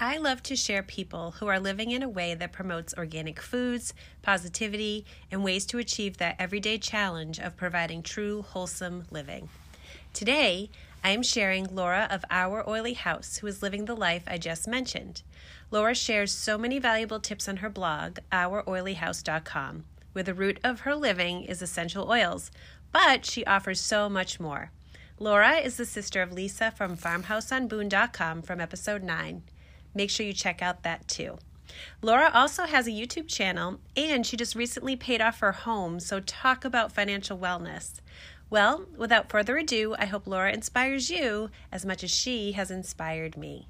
I love to share people who are living in a way that promotes organic foods, positivity, and ways to achieve that everyday challenge of providing true, wholesome living. Today, I am sharing Laura of Our Oily House, who is living the life I just mentioned. Laura shares so many valuable tips on her blog, ouroilyhouse.com, where the root of her living is essential oils, but she offers so much more. Laura is the sister of Lisa from farmhouseonboone.com from episode 9. Make sure you check out that too. Laura also has a YouTube channel and she just recently paid off her home, so talk about financial wellness. Well, without further ado, I hope Laura inspires you as much as she has inspired me.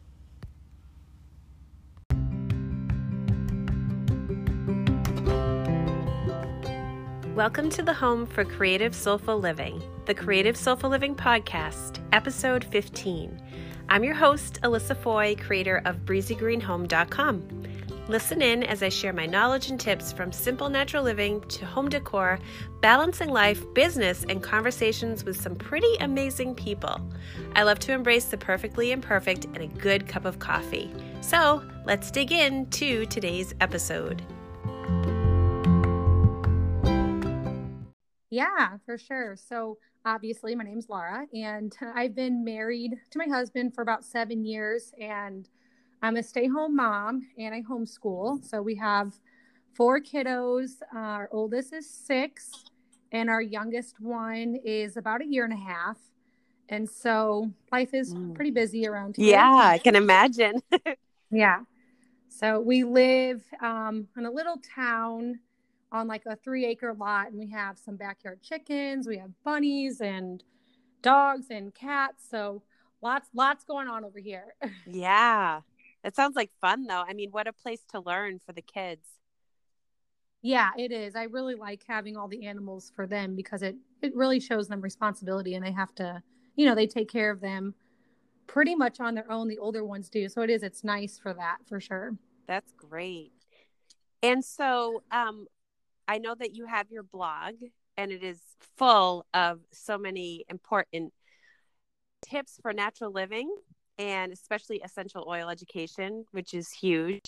Welcome to the home for Creative Soulful Living, the Creative Soulful Living podcast, episode 15. I'm your host, Alyssa Foy, creator of breezygreenhome.com. Listen in as I share my knowledge and tips from simple natural living to home decor, balancing life, business, and conversations with some pretty amazing people. I love to embrace the perfectly imperfect and a good cup of coffee. So let's dig in to today's episode. Yeah, for sure. So, obviously, my name's Laura, and I've been married to my husband for about seven years, and I'm a stay home mom and I homeschool. So, we have four kiddos. Our oldest is six, and our youngest one is about a year and a half. And so, life is mm. pretty busy around here. Yeah, I can imagine. yeah. So, we live um, in a little town on like a three acre lot and we have some backyard chickens we have bunnies and dogs and cats so lots lots going on over here. Yeah. It sounds like fun though. I mean what a place to learn for the kids. Yeah it is. I really like having all the animals for them because it it really shows them responsibility and they have to you know they take care of them pretty much on their own. The older ones do so it is it's nice for that for sure. That's great. And so um I know that you have your blog and it is full of so many important tips for natural living and especially essential oil education, which is huge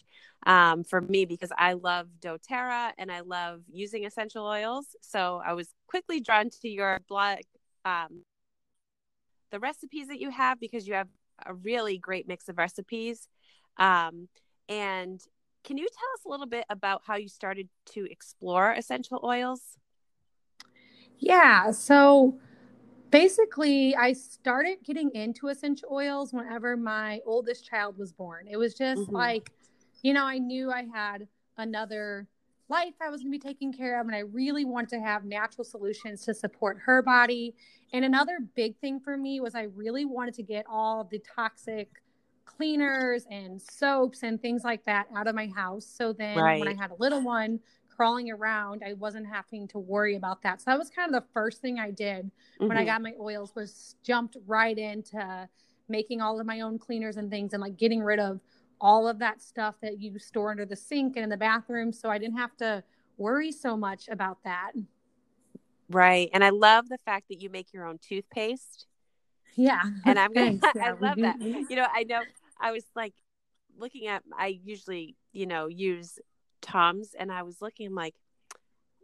um, for me because I love doTERRA and I love using essential oils. So I was quickly drawn to your blog, um, the recipes that you have because you have a really great mix of recipes. Um, and can you tell us a little bit about how you started to explore essential oils? Yeah. So basically, I started getting into essential oils whenever my oldest child was born. It was just mm-hmm. like, you know, I knew I had another life I was going to be taking care of, and I really wanted to have natural solutions to support her body. And another big thing for me was I really wanted to get all the toxic cleaners and soaps and things like that out of my house. So then right. when I had a little one crawling around, I wasn't having to worry about that. So that was kind of the first thing I did mm-hmm. when I mm-hmm. got my oils was jumped right into making all of my own cleaners and things and like getting rid of all of that stuff that you store under the sink and in the bathroom. So I didn't have to worry so much about that. Right. And I love the fact that you make your own toothpaste. Yeah. And I'm going to, I love that. You know, I know I was like looking at I usually, you know, use Tom's and I was looking like,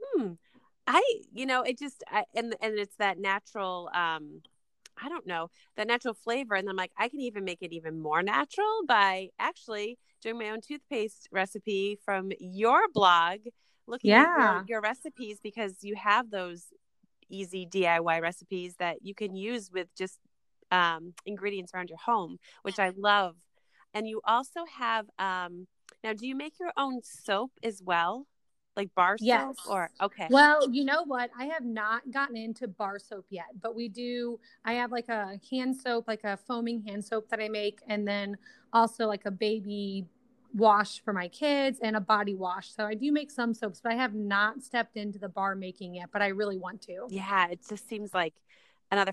hmm, I, you know, it just I, and and it's that natural um I don't know, that natural flavor. And I'm like, I can even make it even more natural by actually doing my own toothpaste recipe from your blog, looking yeah. at your, your recipes because you have those easy DIY recipes that you can use with just um, ingredients around your home, which I love and you also have um now do you make your own soap as well? Like bar yes. soap or okay. Well you know what? I have not gotten into bar soap yet but we do i have like a hand soap like a foaming hand soap that i make and then also like a baby wash for my kids and a body wash. So i do make some soaps but i have not stepped into the bar making yet but i really want to. Yeah it just seems like another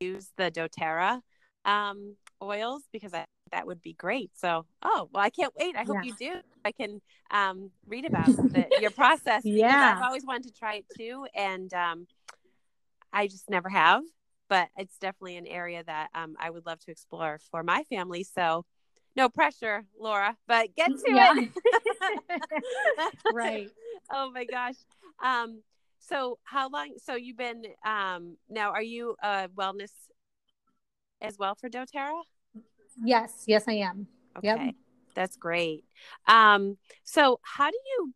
use the doterra um, oils because I that would be great. So, oh, well, I can't wait. I hope yeah. you do. I can um, read about the, your process. yeah. I've always wanted to try it too. And um, I just never have, but it's definitely an area that um, I would love to explore for my family. So no pressure, Laura, but get to yeah. it. right. Oh my gosh. Um, so how long? So you've been um now? Are you a wellness as well for DoTerra? Yes, yes, I am. Okay, yep. that's great. Um, so how do you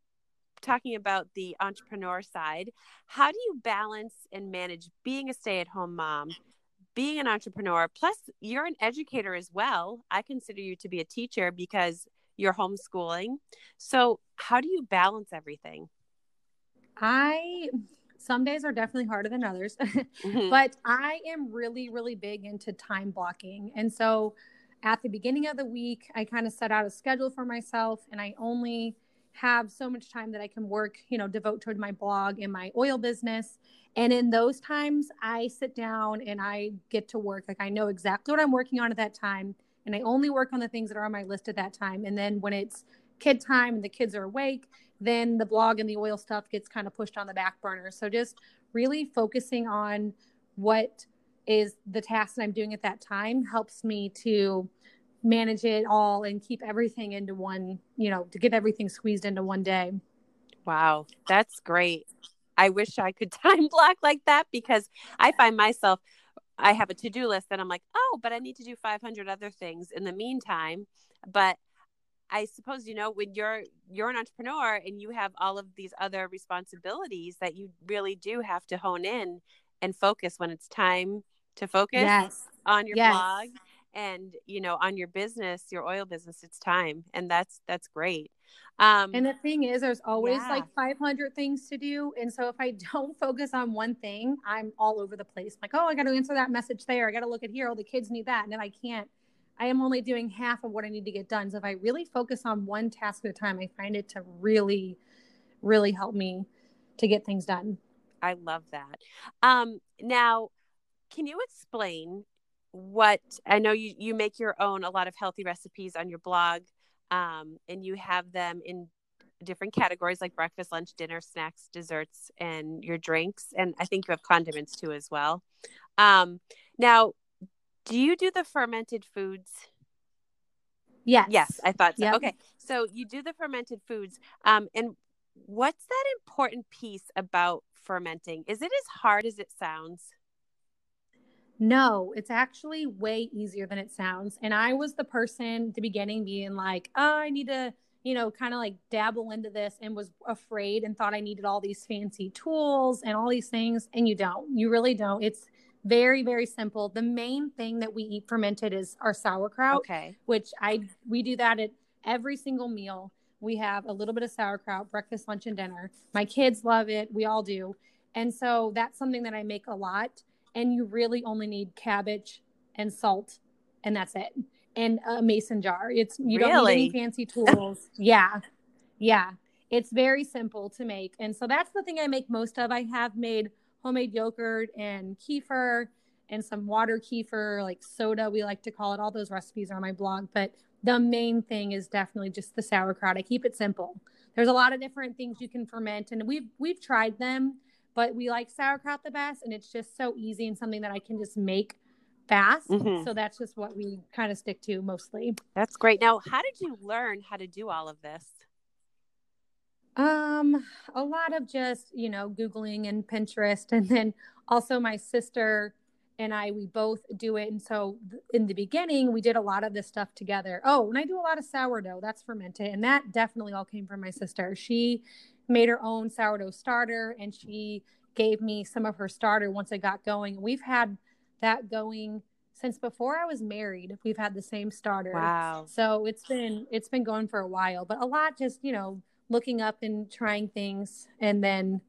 talking about the entrepreneur side? How do you balance and manage being a stay-at-home mom, being an entrepreneur? Plus, you're an educator as well. I consider you to be a teacher because you're homeschooling. So, how do you balance everything? I some days are definitely harder than others, mm-hmm. but I am really, really big into time blocking. And so at the beginning of the week, I kind of set out a schedule for myself and I only have so much time that I can work, you know, devote toward my blog and my oil business. And in those times, I sit down and I get to work. Like I know exactly what I'm working on at that time. And I only work on the things that are on my list at that time. And then when it's kid time and the kids are awake, then the blog and the oil stuff gets kind of pushed on the back burner. So just really focusing on what is the task that I'm doing at that time helps me to manage it all and keep everything into one, you know, to get everything squeezed into one day. Wow, that's great. I wish I could time block like that because I find myself I have a to-do list and I'm like, "Oh, but I need to do 500 other things in the meantime." But I suppose you know when you're you're an entrepreneur and you have all of these other responsibilities that you really do have to hone in and focus when it's time to focus yes. on your yes. blog and you know on your business your oil business it's time and that's that's great um and the thing is there's always yeah. like 500 things to do and so if i don't focus on one thing i'm all over the place like oh i got to answer that message there i got to look at here oh the kids need that and then i can't I am only doing half of what I need to get done. So if I really focus on one task at a time, I find it to really, really help me to get things done. I love that. Um, now, can you explain what I know you, you make your own a lot of healthy recipes on your blog, um, and you have them in different categories like breakfast, lunch, dinner, snacks, desserts, and your drinks. And I think you have condiments too as well. Um, now, do you do the fermented foods? Yes. Yes, I thought so. Yep. Okay. So you do the fermented foods. Um, and what's that important piece about fermenting? Is it as hard as it sounds? No, it's actually way easier than it sounds. And I was the person at the beginning being like, oh, I need to, you know, kind of like dabble into this and was afraid and thought I needed all these fancy tools and all these things. And you don't. You really don't. It's very, very simple. The main thing that we eat fermented is our sauerkraut. Okay. Which I we do that at every single meal. We have a little bit of sauerkraut, breakfast, lunch, and dinner. My kids love it. We all do. And so that's something that I make a lot. And you really only need cabbage and salt, and that's it. And a mason jar. It's you really? don't need any fancy tools. yeah. Yeah. It's very simple to make. And so that's the thing I make most of. I have made homemade yogurt and kefir and some water kefir, like soda, we like to call it. All those recipes are on my blog. But the main thing is definitely just the sauerkraut. I keep it simple. There's a lot of different things you can ferment, and we've we've tried them, but we like sauerkraut the best, and it's just so easy and something that I can just make fast. Mm-hmm. So that's just what we kind of stick to mostly. That's great. Now, how did you learn how to do all of this? Um, a lot of just, you know, Googling and Pinterest. And then also my sister and I, we both do it. And so in the beginning, we did a lot of this stuff together. Oh, and I do a lot of sourdough that's fermented. And that definitely all came from my sister. She made her own sourdough starter and she gave me some of her starter once I got going. We've had that going since before I was married. We've had the same starter. Wow. So it's been it's been going for a while, but a lot just, you know, looking up and trying things and then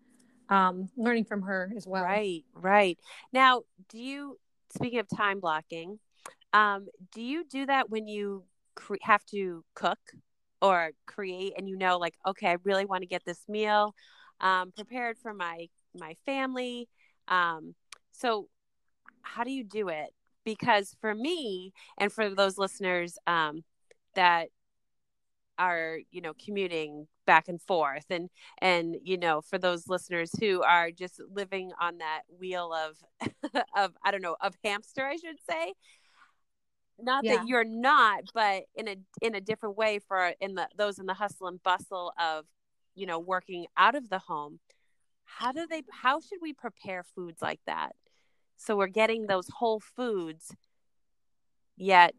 um, learning from her as well. Right, right. Now, do you, speaking of time blocking, um, do you do that when you cre- have to cook or create and you know, like, okay, I really want to get this meal um, prepared for my my family? Um, so, how do you do it? Because for me, and for those listeners um, that are you know commuting back and forth and and you know for those listeners who are just living on that wheel of of i don't know of hamster i should say not yeah. that you're not, but in a in a different way for in the those in the hustle and bustle of, you know, working out of the home. How do they how should we prepare foods like that? So we're getting those whole foods yet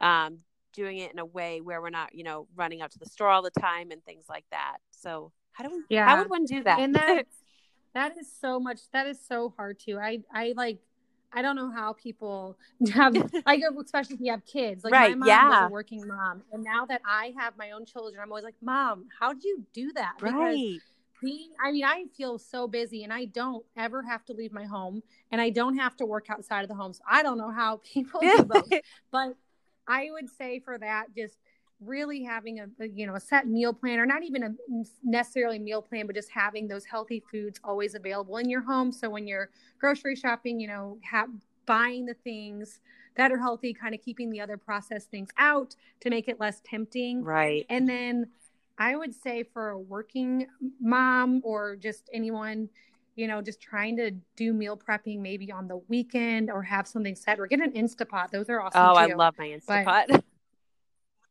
um, doing it in a way where we're not, you know, running out to the store all the time and things like that. So how do we yeah. how would one do that? And that that is so much that is so hard to. I I like I don't know how people have like especially if you have kids. Like right, my mom yeah. was a working mom. And now that I have my own children, I'm always like, Mom, how did you do that? Because right. being I mean, I feel so busy and I don't ever have to leave my home and I don't have to work outside of the home. So I don't know how people do both. but I would say for that, just really having a, you know a set meal plan or not even a necessarily meal plan but just having those healthy foods always available in your home. So when you're grocery shopping you know have buying the things that are healthy kind of keeping the other processed things out to make it less tempting. Right. And then i would say for a working mom or just anyone you know just trying to do meal prepping maybe on the weekend or have something set or get an instapot. Those are awesome oh too. i love my instapot. But-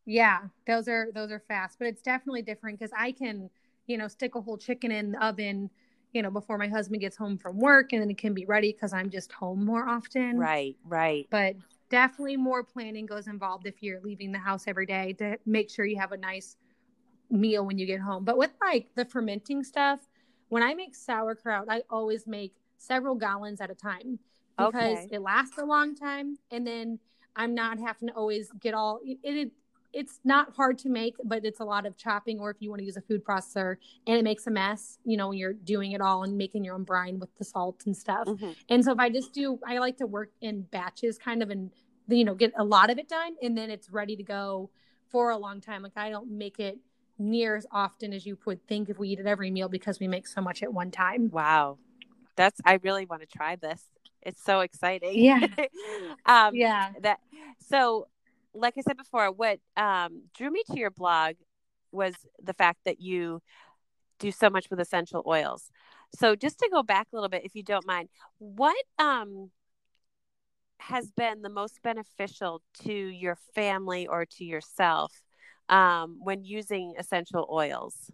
Yeah, those are those are fast, but it's definitely different because I can, you know, stick a whole chicken in the oven, you know, before my husband gets home from work, and then it can be ready because I'm just home more often. Right, right. But definitely more planning goes involved if you're leaving the house every day to make sure you have a nice meal when you get home. But with like the fermenting stuff, when I make sauerkraut, I always make several gallons at a time because okay. it lasts a long time, and then I'm not having to always get all it, it it's not hard to make, but it's a lot of chopping, or if you want to use a food processor and it makes a mess, you know, when you're doing it all and making your own brine with the salt and stuff. Mm-hmm. And so if I just do, I like to work in batches kind of and, you know, get a lot of it done and then it's ready to go for a long time. Like I don't make it near as often as you would think if we eat it every meal because we make so much at one time. Wow. That's, I really want to try this. It's so exciting. Yeah. um, yeah. That, so like I said before, what um, drew me to your blog was the fact that you do so much with essential oils. So just to go back a little bit, if you don't mind, what um, has been the most beneficial to your family or to yourself um, when using essential oils?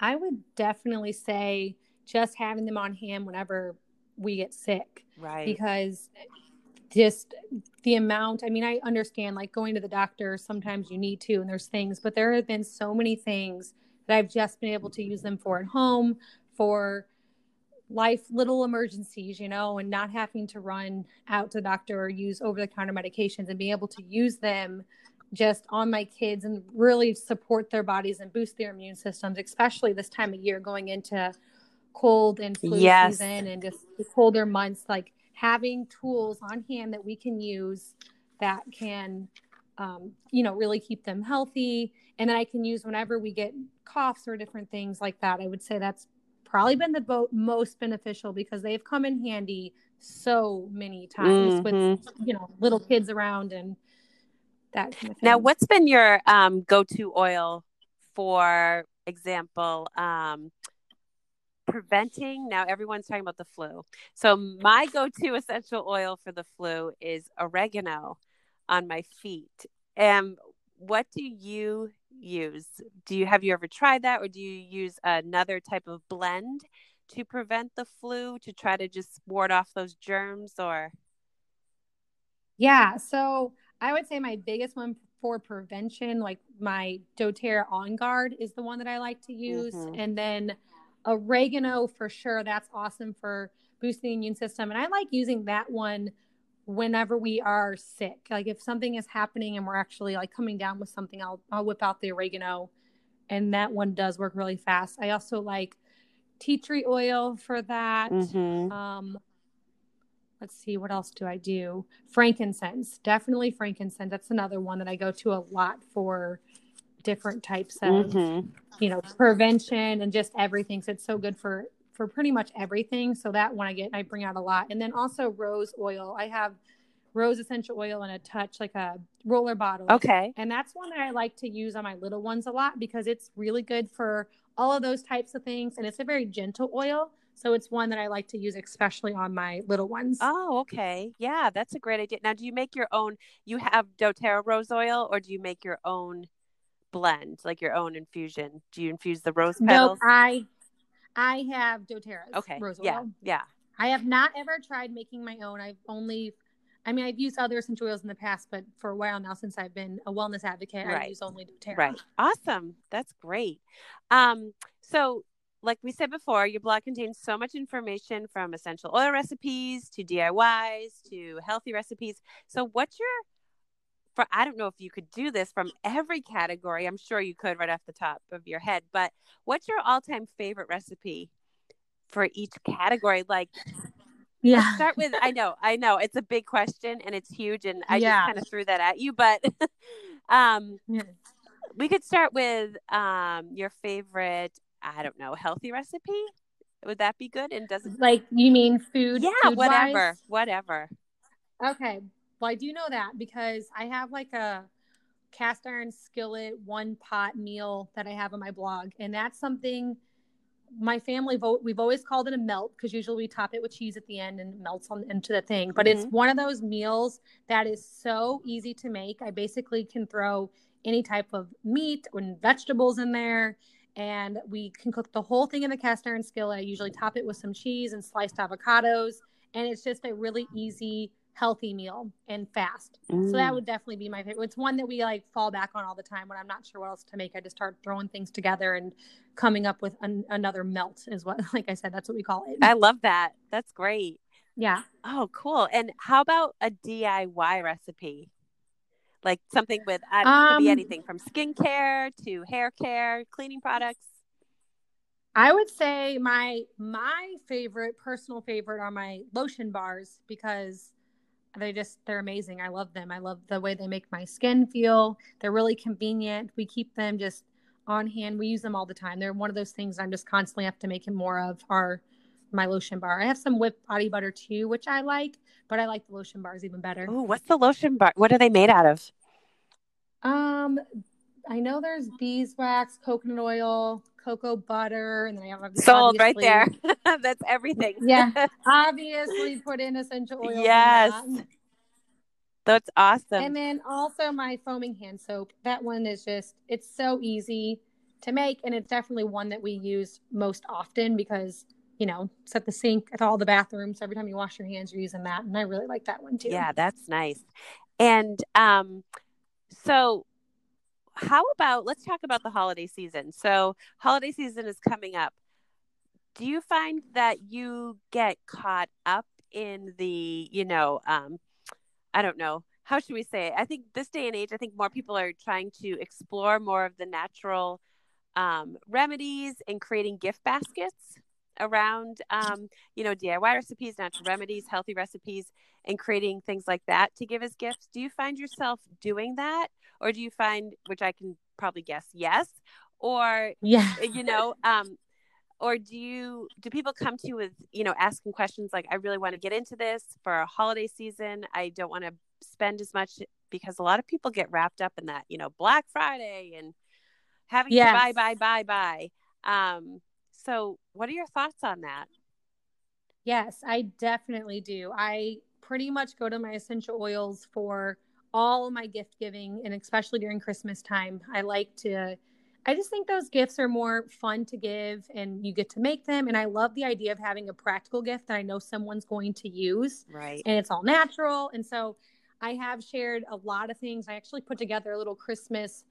I would definitely say just having them on hand whenever we get sick. Right. Because just the amount i mean i understand like going to the doctor sometimes you need to and there's things but there have been so many things that i've just been able to use them for at home for life little emergencies you know and not having to run out to the doctor or use over the counter medications and being able to use them just on my kids and really support their bodies and boost their immune systems especially this time of year going into cold and flu yes. season and just the colder months like having tools on hand that we can use that can um, you know really keep them healthy. And then i can use whenever we get coughs or different things like that. I would say that's probably been the bo- most beneficial because they've come in handy so many times mm-hmm. with you know little kids around and that kind of now what's been your um, go-to oil for example um, preventing now everyone's talking about the flu. So my go-to essential oil for the flu is oregano on my feet. And what do you use? Do you have you ever tried that or do you use another type of blend to prevent the flu to try to just ward off those germs or? Yeah so i would say my biggest one for prevention like my doterra on guard is the one that i like to use. Mm-hmm. and then oregano for sure. That's awesome for boosting the immune system. And i like using that one whenever we are sick. Like if something is happening and we're actually like coming down with something i'll, I'll whip out the oregano and that one does work really fast. I also like tea tree oil for that. Mm-hmm. um let's see what else do i do? Frankincense definitely frankincense. That's another one that i go to a lot for different types of mm-hmm. you know prevention and just everything so it's so good for for pretty much everything so that one i get i bring out a lot and then also rose oil i have rose essential oil in a touch like a roller bottle okay and that's one that i like to use on my little ones a lot because it's really good for all of those types of things and it's a very gentle oil So it's one that I like to use, especially on my little ones. Oh, okay. Yeah, that's a great idea. Now, do you make your own? You have doTERRA rose oil, or do you make your own blend, like your own infusion? Do you infuse the rose petals? Nope, I I have doTERRA's okay. rose oil. Yeah, yeah. I have not ever tried making my own. I've only I mean, I've used other essential oils in the past, but for a while now, since I've been a wellness advocate, right. I use only doTERRA. Right. Awesome. That's great. Um, so like we said before, your blog contains so much information from essential oil recipes to DIYs to healthy recipes. So, what's your for I don't know if you could do this from every category. I'm sure you could right off the top of your head, but what's your all-time favorite recipe for each category? Like yeah. start with I know, I know it's a big question and it's huge and I yeah. just kind of threw that at you, but um yeah. we could start with um your favorite I don't know, healthy recipe? Would that be good? And doesn't like you mean food? Yeah, food whatever, wise? whatever. Okay. Well, I do know that because I have like a cast iron skillet one pot meal that I have on my blog, and that's something my family vote we've always called it a melt because usually we top it with cheese at the end and melts on into the thing but mm-hmm. it's one of those meals that is so easy to make i basically can throw any type of meat and vegetables in there and we can cook the whole thing in the cast iron skillet. I usually top it with some cheese and sliced avocados, and it's just a really easy, healthy meal and fast. Mm. So that mm. would definitely be my favorite. It's one that we like fall back on all the time when I'm not sure what else to make. I just start throwing things together and coming up with an, another melt is what, like I said, that's what we call it. I love that. That's great. Yeah. Oh, cool. And how about a DIY recipe? like something with I don't um, could be anything from skincare to hair care, cleaning products. I would say my my favorite personal favorite are my lotion bars because they just they're amazing. I love them. I love the way they make my skin feel. They're really convenient. We keep them just on hand. We use them all the time. They're one of those things I'm just constantly have to make it more of are my lotion bar. I have some whipped body butter too, which I like, but I like the lotion bars even better. Oh, what's the lotion bar? What are they made out of? Um, I know there's beeswax, coconut oil, cocoa butter, and then I have sold right there. That's everything. yeah, obviously put in essential oil. Yes. That. That's awesome. And then also my foaming hand soap. That one is just it's so easy to make and it's definitely one that we use most often because you know, at the sink at all the bathrooms. Every time you wash your hands, you're using that. And I really like that one too. Yeah, that's nice. And um, so, how about let's talk about the holiday season. So, holiday season is coming up. Do you find that you get caught up in the, you know, um, I don't know, how should we say it? I think this day and age, I think more people are trying to explore more of the natural um, remedies and creating gift baskets around um, you know diy recipes natural remedies healthy recipes and creating things like that to give as gifts do you find yourself doing that or do you find which i can probably guess yes or yeah you know um or do you do people come to you with you know asking questions like i really want to get into this for a holiday season i don't want to spend as much because a lot of people get wrapped up in that you know black friday and having yes. to buy buy buy buy um so, what are your thoughts on that? Yes, I definitely do. I pretty much go to my essential oils for all my gift giving and especially during Christmas time. I like to I just think those gifts are more fun to give and you get to make them and I love the idea of having a practical gift that I know someone's going to use. Right. And it's all natural and so I have shared a lot of things. I actually put together a little Christmas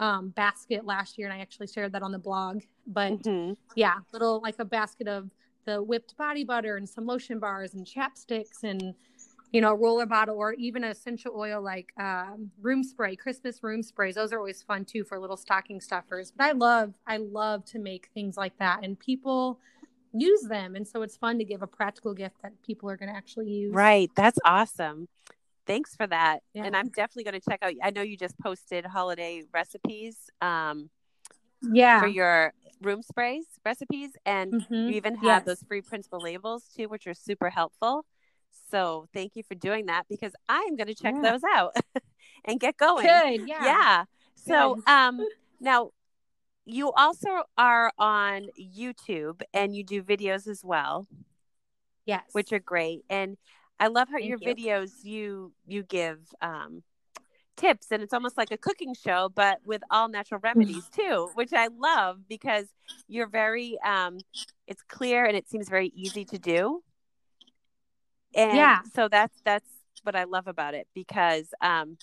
um, basket last year, and I actually shared that on the blog. But mm-hmm. yeah, little like a basket of the whipped body butter and some lotion bars and chapsticks and you know, roller bottle or even essential oil like um, room spray, Christmas room sprays. Those are always fun too for little stocking stuffers. But I love, I love to make things like that, and people use them, and so it's fun to give a practical gift that people are going to actually use. Right, that's awesome thanks for that. Yeah. And I'm definitely going to check out. I know you just posted holiday recipes. Um, yeah. For your room sprays recipes, and mm-hmm. you even have yes. those free printable labels too, which are super helpful. So thank you for doing that because I am going to check yeah. those out and get going. Good. Yeah. Yeah. So um, now you also are on YouTube and you do videos as well. Yes. Which are great. And I love how Thank your you. videos you you give um tips and it's almost like a cooking show but with all natural remedies too which i love because you're very um it's clear and it seems very easy to do and Yeah. so that's that's what i love about it because um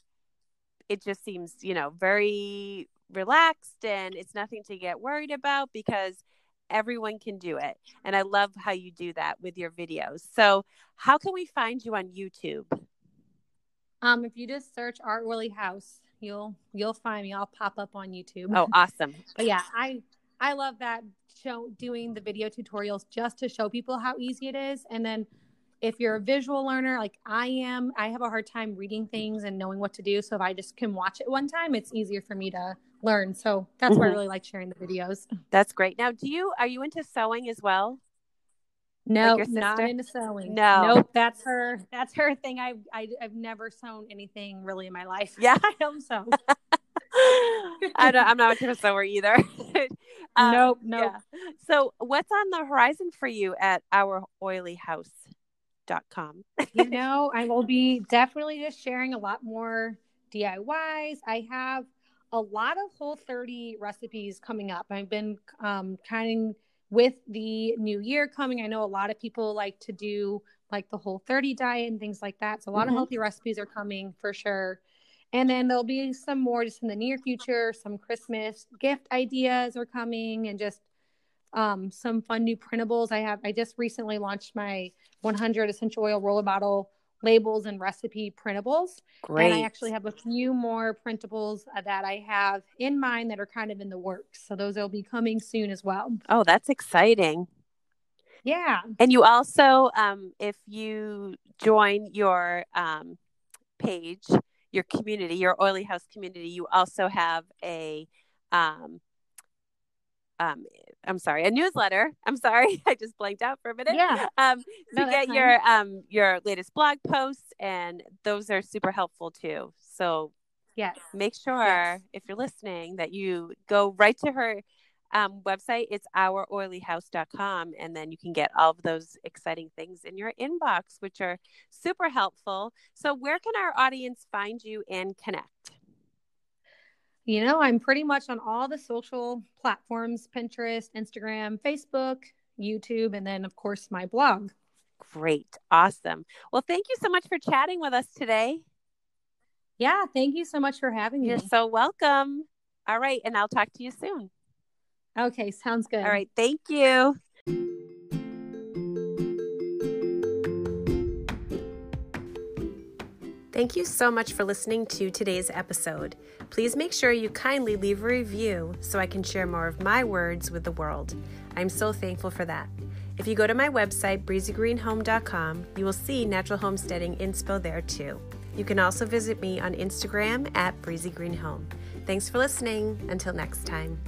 it just seems you know very relaxed and it's nothing to get worried about because everyone can do it and i love how you do that with your videos so how can we find you on youtube Um, if you just search Our Oily House, you'll you'll find me. I'll pop up on YouTube. oh awesome but yeah, I I love that show doing the video tutorials just to show people how easy it is. And then if you're a visual learner like I am, I have a hard time reading things and knowing what to do. So if I just can watch it one time, it's easier for me to learn. So that's why I Mhm. really like sharing the videos. That's great. Now, do you are you into sewing as well? No, your not into sewing. No. nope. That's her. That's her thing. I've I, I've never sewn anything really in my life. Yeah. I don't sew. I don't, I'm not a sewer either. Um, nope, nope. yeah. So, what's on the horizon for you at ouroilyhouse.com? you know, I will be definitely just sharing a lot more DIYs. I have a lot of whole 30 recipes coming up. I've been um, kind of with the new year coming. I know a lot of people like to do like the whole 30 diet and things like that. So a lot Mhm. of healthy recipes are coming for sure. And then there'll be some more just in the near future. Some Christmas gift ideas are coming and just um, some fun new printables. I have, I just recently launched my 100 essential oil roller bottle labels and recipe printables. Great. And I actually have a few more printables uh, that I have in mind that are kind of in the works. So those will be coming soon as well. oh, that's exciting. Yeah. And you also, um, if you join your um, page, your community, your Oily House community, you also have a, um, um, I'm sorry, a newsletter. I'm sorry, I just blanked out for a minute. Yeah. Um, to No, get your um your latest blog posts, and those are super helpful too. So Yes. make sure Yes. if you're listening that you go right to her um, website it's ouroilyhouse.com and then you can get all of those exciting things in your inbox which are super helpful so where can our audience find you and connect You know, I'm pretty much on all the social platforms Pinterest, Instagram, Facebook, YouTube, and then, of course, my blog. great awesome well thank you so much for chatting with us today Yeah. Thank you so much for having me. you're so welcome all right and i'll talk to you soon Okay. Sounds good. all right thank you Thank you so much for listening to today's episode. Please make sure you kindly leave a review so I can share more of my words with the world. I'm so thankful for that. If you go to my website, breezygreenhome.com, you will see natural homesteading inspo there too. You can also visit me on Instagram at breezygreenhome. Thanks for listening. Until next time.